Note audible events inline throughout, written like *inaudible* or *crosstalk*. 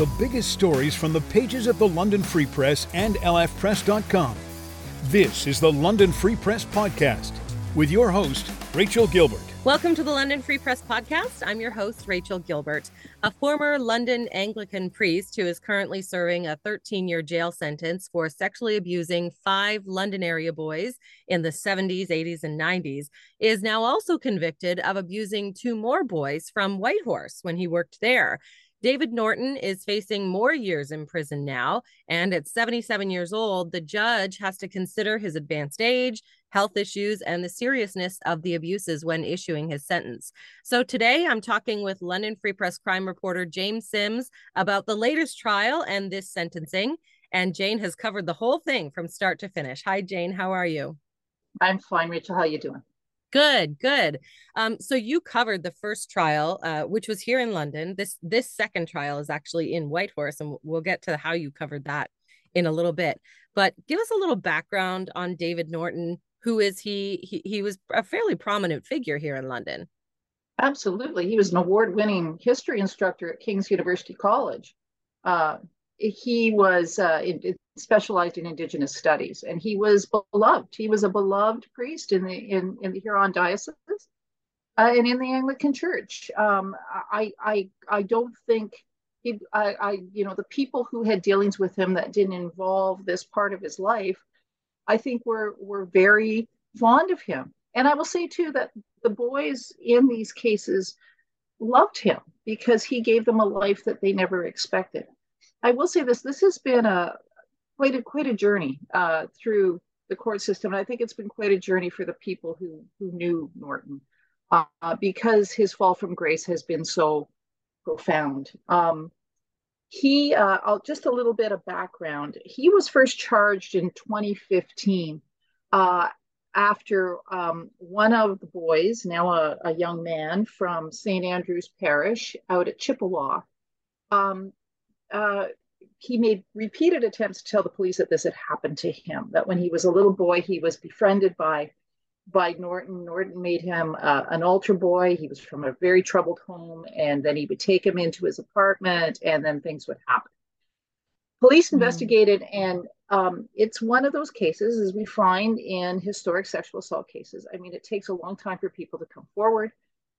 the biggest stories from the pages of the London Free Press and lfpress.com. This is the London Free Press Podcast with your host, Rachel Gilbert. Welcome to the London Free Press Podcast. I'm your host, Rachel Gilbert, a former London Anglican priest who is currently serving a 13 year jail sentence for sexually abusing five London area boys in the 70s, 80s, and 90s, is now also convicted of abusing two more boys from Whitehorse when he worked there. David Norton is facing more years in prison now. And at 77 years old, the judge has to consider his advanced age, health issues, and the seriousness of the abuses when issuing his sentence. So today I'm talking with London Free Press crime reporter Jane Sims about the latest trial and this sentencing. And Jane has covered the whole thing from start to finish. Hi, Jane. How are you? I'm fine, Rachel. How are you doing? Good, good. Um, so you covered the first trial, uh, which was here in London. This this second trial is actually in Whitehorse, and we'll get to how you covered that in a little bit. But give us a little background on David Norton. Who is he? He he was a fairly prominent figure here in London. Absolutely, he was an award-winning history instructor at King's University College. Uh, he was uh, in, specialized in indigenous studies. And he was beloved. He was a beloved priest in the in, in the huron diocese uh, and in the anglican church. Um, i i i don't think he I, I you know the people who had dealings with him that didn't involve this part of his life i think were were very fond of him. And i will say too that the boys in these cases loved him because he gave them a life that they never expected. I will say this: this has been a quite a quite a journey uh, through the court system, and I think it's been quite a journey for the people who who knew Norton uh, because his fall from grace has been so profound. Um, he, uh, just a little bit of background. He was first charged in 2015 uh, after um, one of the boys, now a, a, young man from St. Andrew's Parish out at Chippewa, um, uh, he made repeated attempts to tell the police that this had happened to him. That when he was a little boy, he was befriended by by Norton. Norton made him uh, an altar boy. He was from a very troubled home, and then he would take him into his apartment, and then things would happen. Police mm-hmm. investigated, and um, it's one of those cases, as we find in historic sexual assault cases. I mean, it takes a long time for people to come forward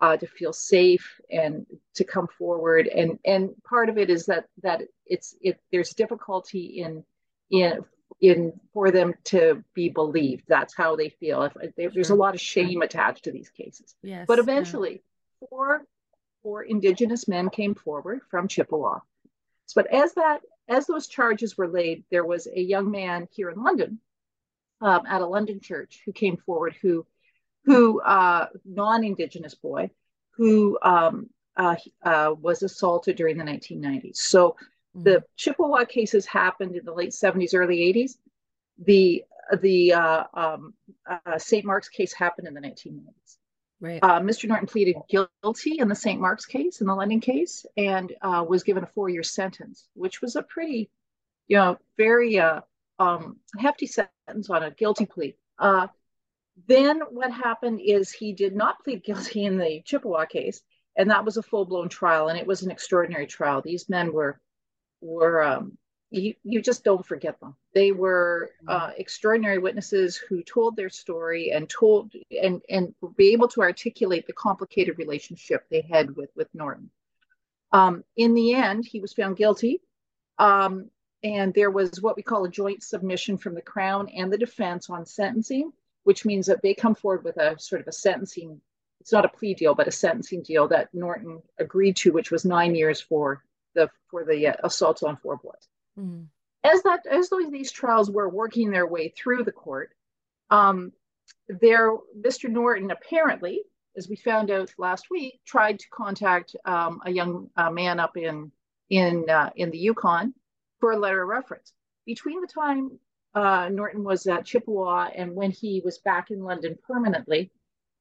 uh, to feel safe and to come forward. And and part of it is that that it's it there's difficulty in in in for them to be believed. That's how they feel. If they, there's a lot of shame attached to these cases. Yes, but eventually yeah. four four indigenous men came forward from chippewa. But as that as those charges were laid there was a young man here in london um, at a london church who came forward who who uh, non-indigenous boy who um, uh, uh, was assaulted during the 1990s. So mm-hmm. the Chippewa cases happened in the late 70s, early 80s. The the uh, um, uh, St. Mark's case happened in the 1990s. Right. Uh, Mr. Norton pleaded guilty in the St. Mark's case, in the London case, and was given a four-year sentence, which was a pretty, you know, very um, hefty sentence on a guilty plea. Uh, then what happened is he did not plead guilty in the Chippewa case, and that was a full blown trial, and it was an extraordinary trial. These men were were um, you, you just don't forget them. They were uh, extraordinary witnesses who told their story and told and and be able to articulate the complicated relationship they had with with Norton. Um, in the end, he was found guilty. Um, and there was what we call a joint submission from the Crown and the defense on sentencing which means that they come forward with a sort of a sentencing it's not a plea deal but a sentencing deal that norton agreed to which was nine years for the for the uh, assaults on four boys mm-hmm. as that as those these trials were working their way through the court um, there mr norton apparently as we found out last week tried to contact um, a young uh, man up in in uh, in the yukon for a letter of reference between the time uh, Norton was at Chippewa, and when he was back in London permanently,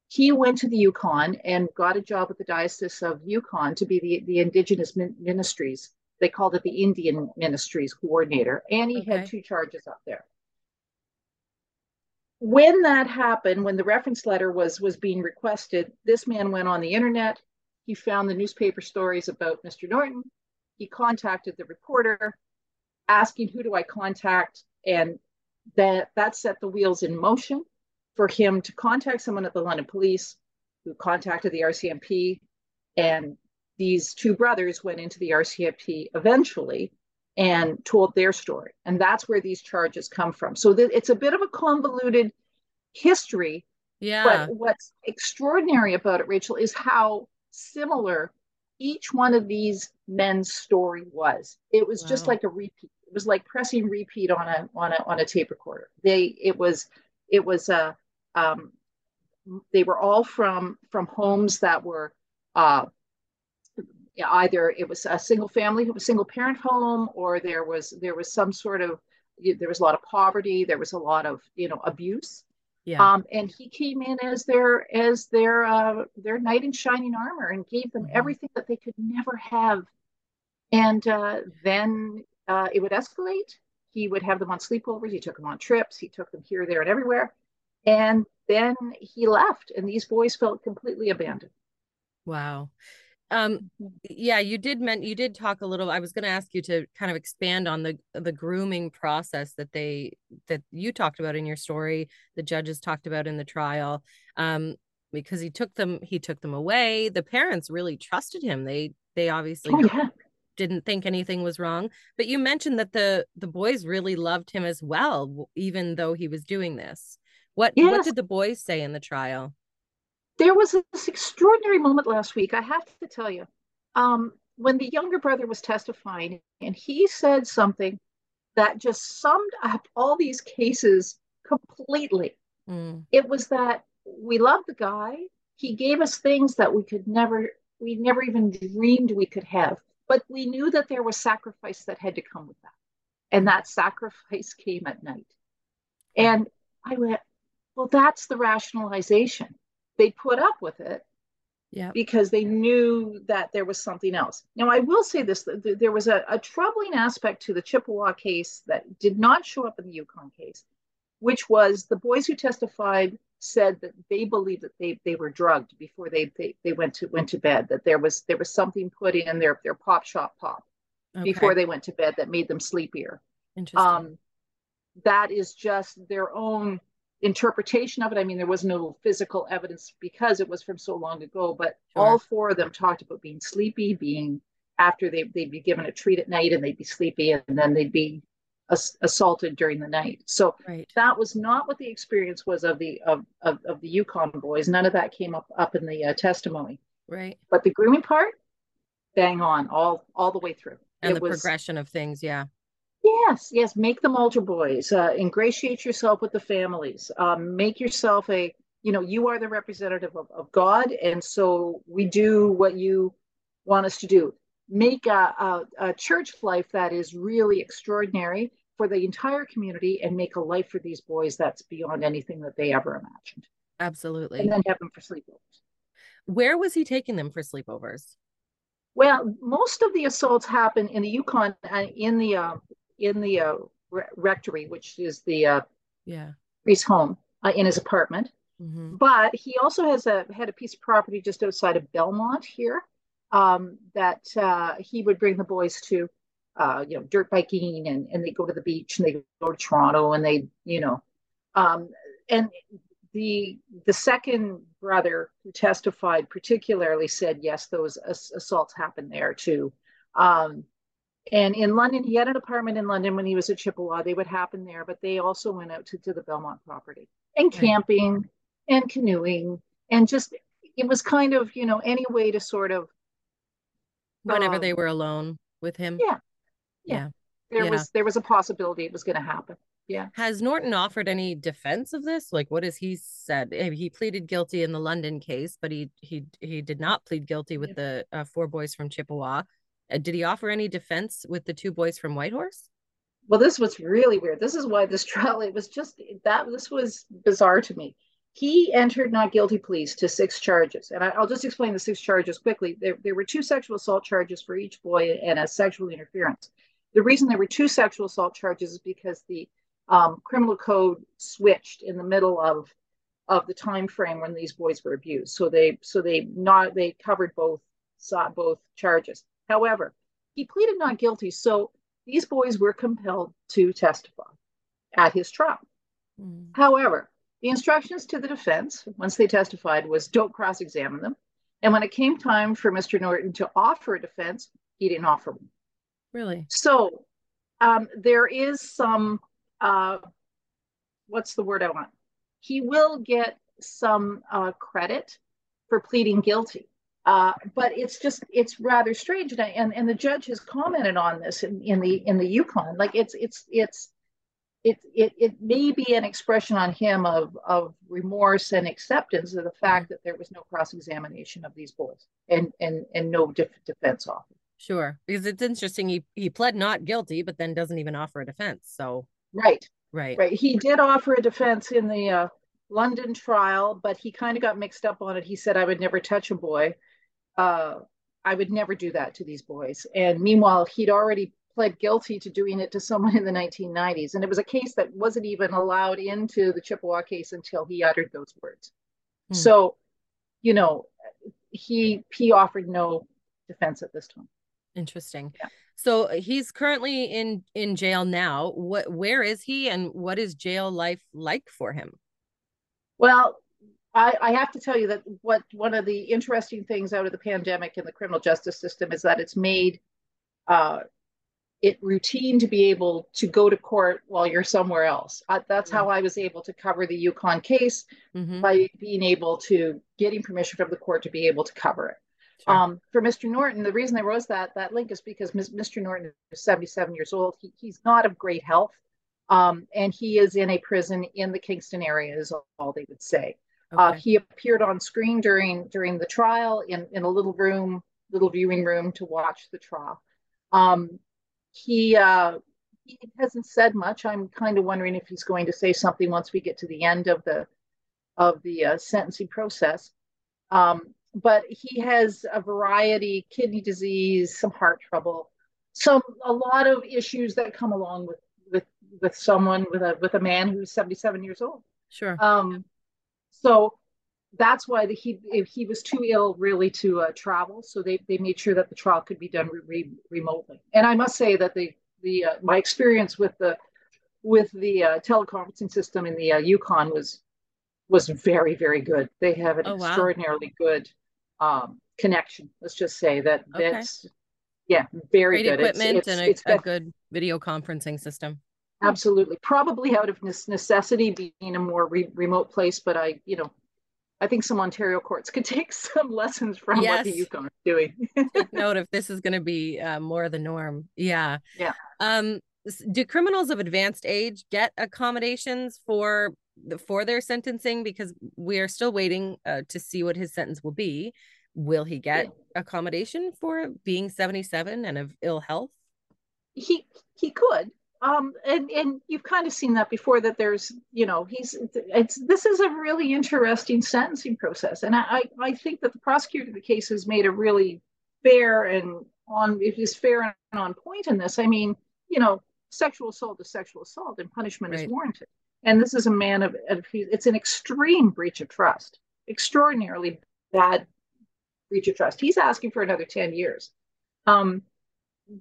he went to the Yukon and got a job at the Diocese of Yukon to be the, the Indigenous min- Ministries. They called it the Indian Ministries Coordinator, and he okay. had two charges up there. When that happened, when the reference letter was was being requested, this man went on the internet. He found the newspaper stories about Mr. Norton, he contacted the reporter, asking who do I contact, and that that set the wheels in motion for him to contact someone at the London Police, who contacted the RCMP, and these two brothers went into the RCMP eventually and told their story. And that's where these charges come from. So th- it's a bit of a convoluted history. Yeah. But what's extraordinary about it, Rachel, is how similar each one of these men's story was. It was wow. just like a repeat. It was like pressing repeat on a on a on a tape recorder. They it was it was a um, they were all from from homes that were uh, either it was a single family, a single parent home, or there was there was some sort of there was a lot of poverty, there was a lot of you know abuse. Yeah. Um, and he came in as their as their uh, their knight in shining armor and gave them mm-hmm. everything that they could never have. And uh, then uh, it would escalate. He would have them on sleepovers. He took them on trips. He took them here, there, and everywhere. And then he left, and these boys felt completely abandoned. Wow. Um yeah you did meant you did talk a little i was going to ask you to kind of expand on the the grooming process that they that you talked about in your story the judges talked about in the trial. Um because he took them he took them away. The parents really trusted him. They they obviously oh, yeah. didn't think anything was wrong. But you mentioned that the the boys really loved him as well even though he was doing this what yes. what did the boys say in the trial there was this extraordinary moment last week, I have to tell you, um, when the younger brother was testifying, and he said something that just summed up all these cases completely. Mm. It was that we loved the guy. He gave us things that we could never, we never even dreamed we could have. But we knew that there was sacrifice that had to come with that. And that sacrifice came at night. And I went, well, that's the rationalization they put up with it yeah. because they knew that there was something else. Now, I will say this there was a, a, troubling aspect to the Chippewa case that did not show up in the Yukon case, which was the boys who testified said that they believed that they, they were drugged before they, they, they went to went to bed, that there was there was something put in their, their pop shop pop okay. before they went to bed that made them sleepier. Interesting. Um, that is just their own interpretation of it. I mean, there was no physical evidence because it was from so long ago, but sure. all four of them talked about being sleepy, being after they, they'd be given a treat at night and they'd be sleepy and then they'd be ass- assaulted during the night. So right. that was not what the experience was of the of, of, of, the Yukon boys. None of that came up up in the uh, testimony. Right. But the grooming part, bang on all all the way through. And it the was, progression of things, yeah. Yes, yes. Make them altar boys. Uh, ingratiate yourself with the families. Um, make yourself a, you know, you are the representative of, of God. And so we do what you want us to do. Make a, a, a church life that is really extraordinary for the entire community and make a life for these boys that's beyond anything that they ever imagined. Absolutely. And then have them for sleepovers. Where was he taking them for sleepovers? Well, most of the assaults happen in the Yukon, uh, in the uh, in the uh, re- rectory, which is the uh, yeah priest's home, uh, in his apartment. Mm-hmm. But he also has a had a piece of property just outside of Belmont here um, that uh, he would bring the boys to, uh, you know, dirt biking, and and they go to the beach and they go to Toronto and they, you know, um, and the the second brother who testified particularly said yes, those ass- assaults happened there too. Um, and in London, he had an apartment in London when he was at Chippewa. They would happen there, but they also went out to, to the Belmont property and camping and canoeing and just it was kind of you know any way to sort of whenever um, they were alone with him. Yeah, yeah. yeah. There yeah. was there was a possibility it was going to happen. Yeah. Has Norton offered any defense of this? Like, what has he said? Eh, he pleaded guilty in the London case, but he he he did not plead guilty with yeah. the uh, four boys from Chippewa. Uh, did he offer any defense with the two boys from Whitehorse? Well, this was really weird. This is why this *laughs* trial, it was just that this was bizarre to me. He entered not guilty pleas to six charges. And I, will just explain the six charges quickly. There, there were two sexual assault charges for each boy and a sexual interference. The reason there were two sexual assault charges is because the um, criminal code switched in the middle of of the time frame when these boys were abused. So they so they not they covered both both charges. However, he pleaded not guilty. So these boys were compelled to testify at his trial. Mm. However, the instructions to the defense, once they testified, was don't cross examine them. And when it came time for Mr. Norton to offer a defense, he didn't offer one. Really? So um, there is some, uh, what's the word I want? He will get some uh, credit for pleading guilty. Uh, but it's just it's rather strange, and, I, and and the judge has commented on this in, in the in the Yukon. Like it's it's it's it, it it may be an expression on him of of remorse and acceptance of the fact that there was no cross examination of these boys and and and no def- defense offer. Sure, because it's interesting. He he pled not guilty, but then doesn't even offer a defense. So right, right, right. He did offer a defense in the uh, London trial, but he kind of got mixed up on it. He said, "I would never touch a boy." Uh, I would never do that to these boys. And meanwhile, he'd already pled guilty to doing it to someone in the 1990s. And it was a case that wasn't even allowed into the Chippewa case until he uttered those words. Hmm. So, you know, he he offered no defense at this time. Interesting. Yeah. So he's currently in in jail now. What where is he and what is jail life like for him? Well, I, I, have to tell you that what one of the interesting things out of the pandemic in the criminal justice system is that it's made uh, it routine to be able to go to court while you're somewhere else. Uh, that's mm-hmm. how I was able to cover the Yukon case mm-hmm. by being able to getting permission from the court to be able to cover it. Sure. Um, for Mr. Norton, the reason I rose that that link is because Mr. Norton is 77 years old. He, he's not of great health, um, and he is in a prison in the Kingston area. Is all they would say. Uh, okay. Uh, he appeared on screen during during the trial in, in a little room, little viewing room to watch the trial. Um, he uh, he hasn't said much. I'm kind of wondering if he's going to say something once we get to the end of the of the uh, sentencing process. Um, but he has a variety: kidney disease, some heart trouble, some a lot of issues that come along with with with someone with a with a man who's 77 years old. Sure. Um, so that's why the, he he was too ill really to uh, travel. So they, they made sure that the trial could be done re- remotely. And I must say that the the uh, my experience with the with the uh, teleconferencing system in the uh, Yukon was was very very good. They have an oh, extraordinarily wow. good um, connection. Let's just say that okay. that's yeah very Great good equipment it's, and a, it's a good video conferencing system. Absolutely, probably out of necessity, being a more re- remote place. But I, you know, I think some Ontario courts could *laughs* take some lessons from yes. what the Yukon is doing. take *laughs* note if this is going to be uh, more of the norm. Yeah. Yeah. Um, do criminals of advanced age get accommodations for for their sentencing? Because we are still waiting uh, to see what his sentence will be. Will he get accommodation for being seventy seven and of ill health? He he could um, and and you've kind of seen that before that there's you know he's it's this is a really interesting sentencing process. And I I think that the prosecutor of the case has made a really fair and on it is fair and on point in this. I mean you know sexual assault is sexual assault and punishment right. is warranted. And this is a man of, of it's an extreme breach of trust extraordinarily bad breach of trust. He's asking for another 10 years. Um,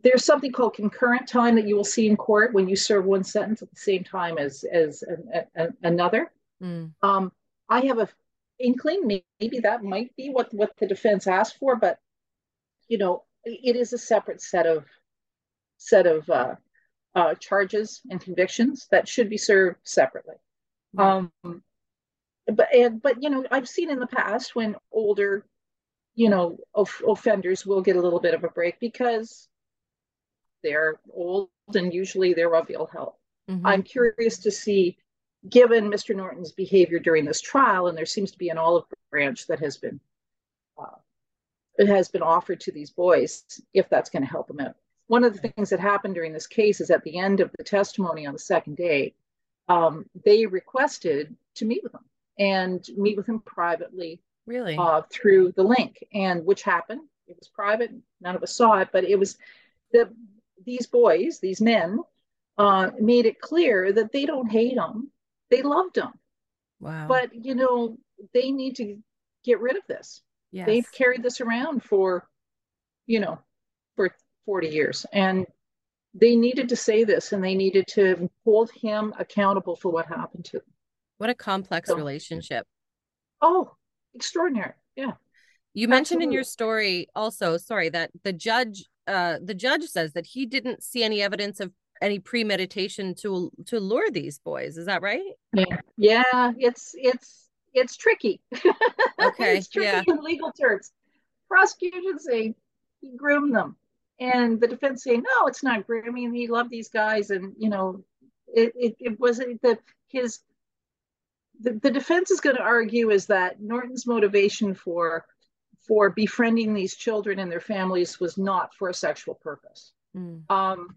there's something called concurrent time that you will see in court when you serve one sentence at the same time as as an, an, another. Mm. Um, I have a inkling maybe that might be what what the defense asked for, but you know it is a separate set of set of uh, uh, charges and convictions that should be served separately. Mm. Um, but and but you know I've seen in the past when older you know of, offenders will get a little bit of a break because they're old and usually they're of ill health. Mm-hmm. I'm curious to see, given Mr. Norton's behavior during this trial, and there seems to be an olive branch that has been uh, it has been offered to these boys, if that's going to help them out. One of the things that happened during this case is at the end of the testimony on the second day, um, they requested to meet with him and meet with him privately really uh, through the link and which happened it was private none of us saw it but it was the these boys, these men, uh, made it clear that they don't hate him; they loved him. Wow. But you know, they need to get rid of this. Yes. They've carried this around for, you know, for 40 years. And they needed to say this and they needed to hold him accountable for what happened to them. What a complex so, relationship. Oh, extraordinary. Yeah. You mentioned Absolutely. in your story also, sorry, that the judge uh the judge says that he didn't see any evidence of any premeditation to to lure these boys. Is that right? Yeah. Yeah, it's it's it's tricky. *laughs* Okay. it's tricky yeah. in legal terms. Prosecution say he groomed them. And the defense saying, no, it's not grooming. He loved these guys. And, you know, it, it, it was that his, the, the defense is going to argue is that Norton's motivation for for befriending these children and their families was not for a sexual purpose. Mm. Um,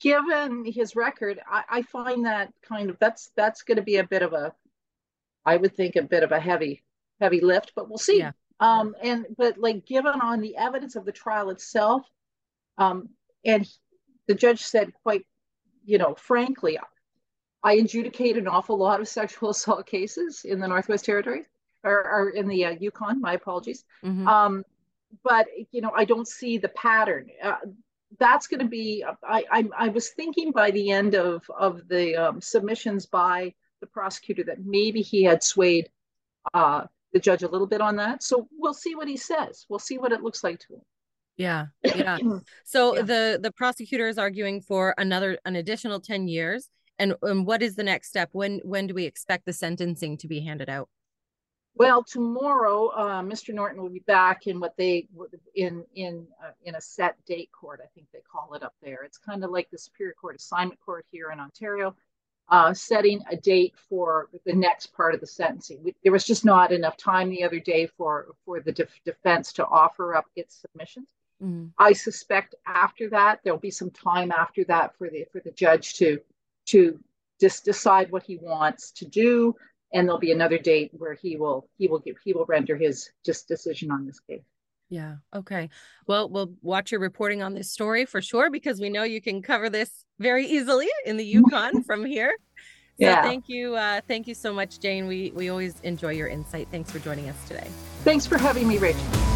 given his record, I, I, find that kind of that's that's going to be a bit of a, I would think a bit of a heavy heavy lift, but we'll see. Yeah. Um, and but like given on the evidence of the trial itself, um, and the judge said quite, you know, frankly, I adjudicate an awful lot of sexual assault cases in the Northwest Territory or, or in the uh, Yukon. My apologies. Mm-hmm. Um, but you know, I don't see the pattern. Uh, that's going to be. I, I, I was thinking by the end of of the um, submissions by the prosecutor that maybe he had swayed uh, the judge a little bit on that. So we'll see what he says. We'll see what it looks like to him. Yeah, yeah. *clears throat* So yeah. the the prosecutor is arguing for another an additional ten years. And, and what is the next step? When when do we expect the sentencing to be handed out? Well, tomorrow, uh, Mr. Norton will be back in what they in in uh, in a set date court. I think they call it up there. It's kind of like the Superior Court Assignment Court here in Ontario uh, setting a date for the next part of the sentencing. We, there was just not enough time the other day for for the def- defense to offer up its submissions. Mm. I suspect after that there'll be some time after that for the for the judge to to just decide what he wants to do, and there'll be another date where he will he will give he will render his just decision on this case. Yeah. Okay. Well, we'll watch your reporting on this story for sure because we know you can cover this very easily in the *laughs* Yukon from here. So yeah. thank you. Uh, thank you so much, Jane. We we always enjoy your insight. Thanks for joining us today. Thanks for having me, Rachel.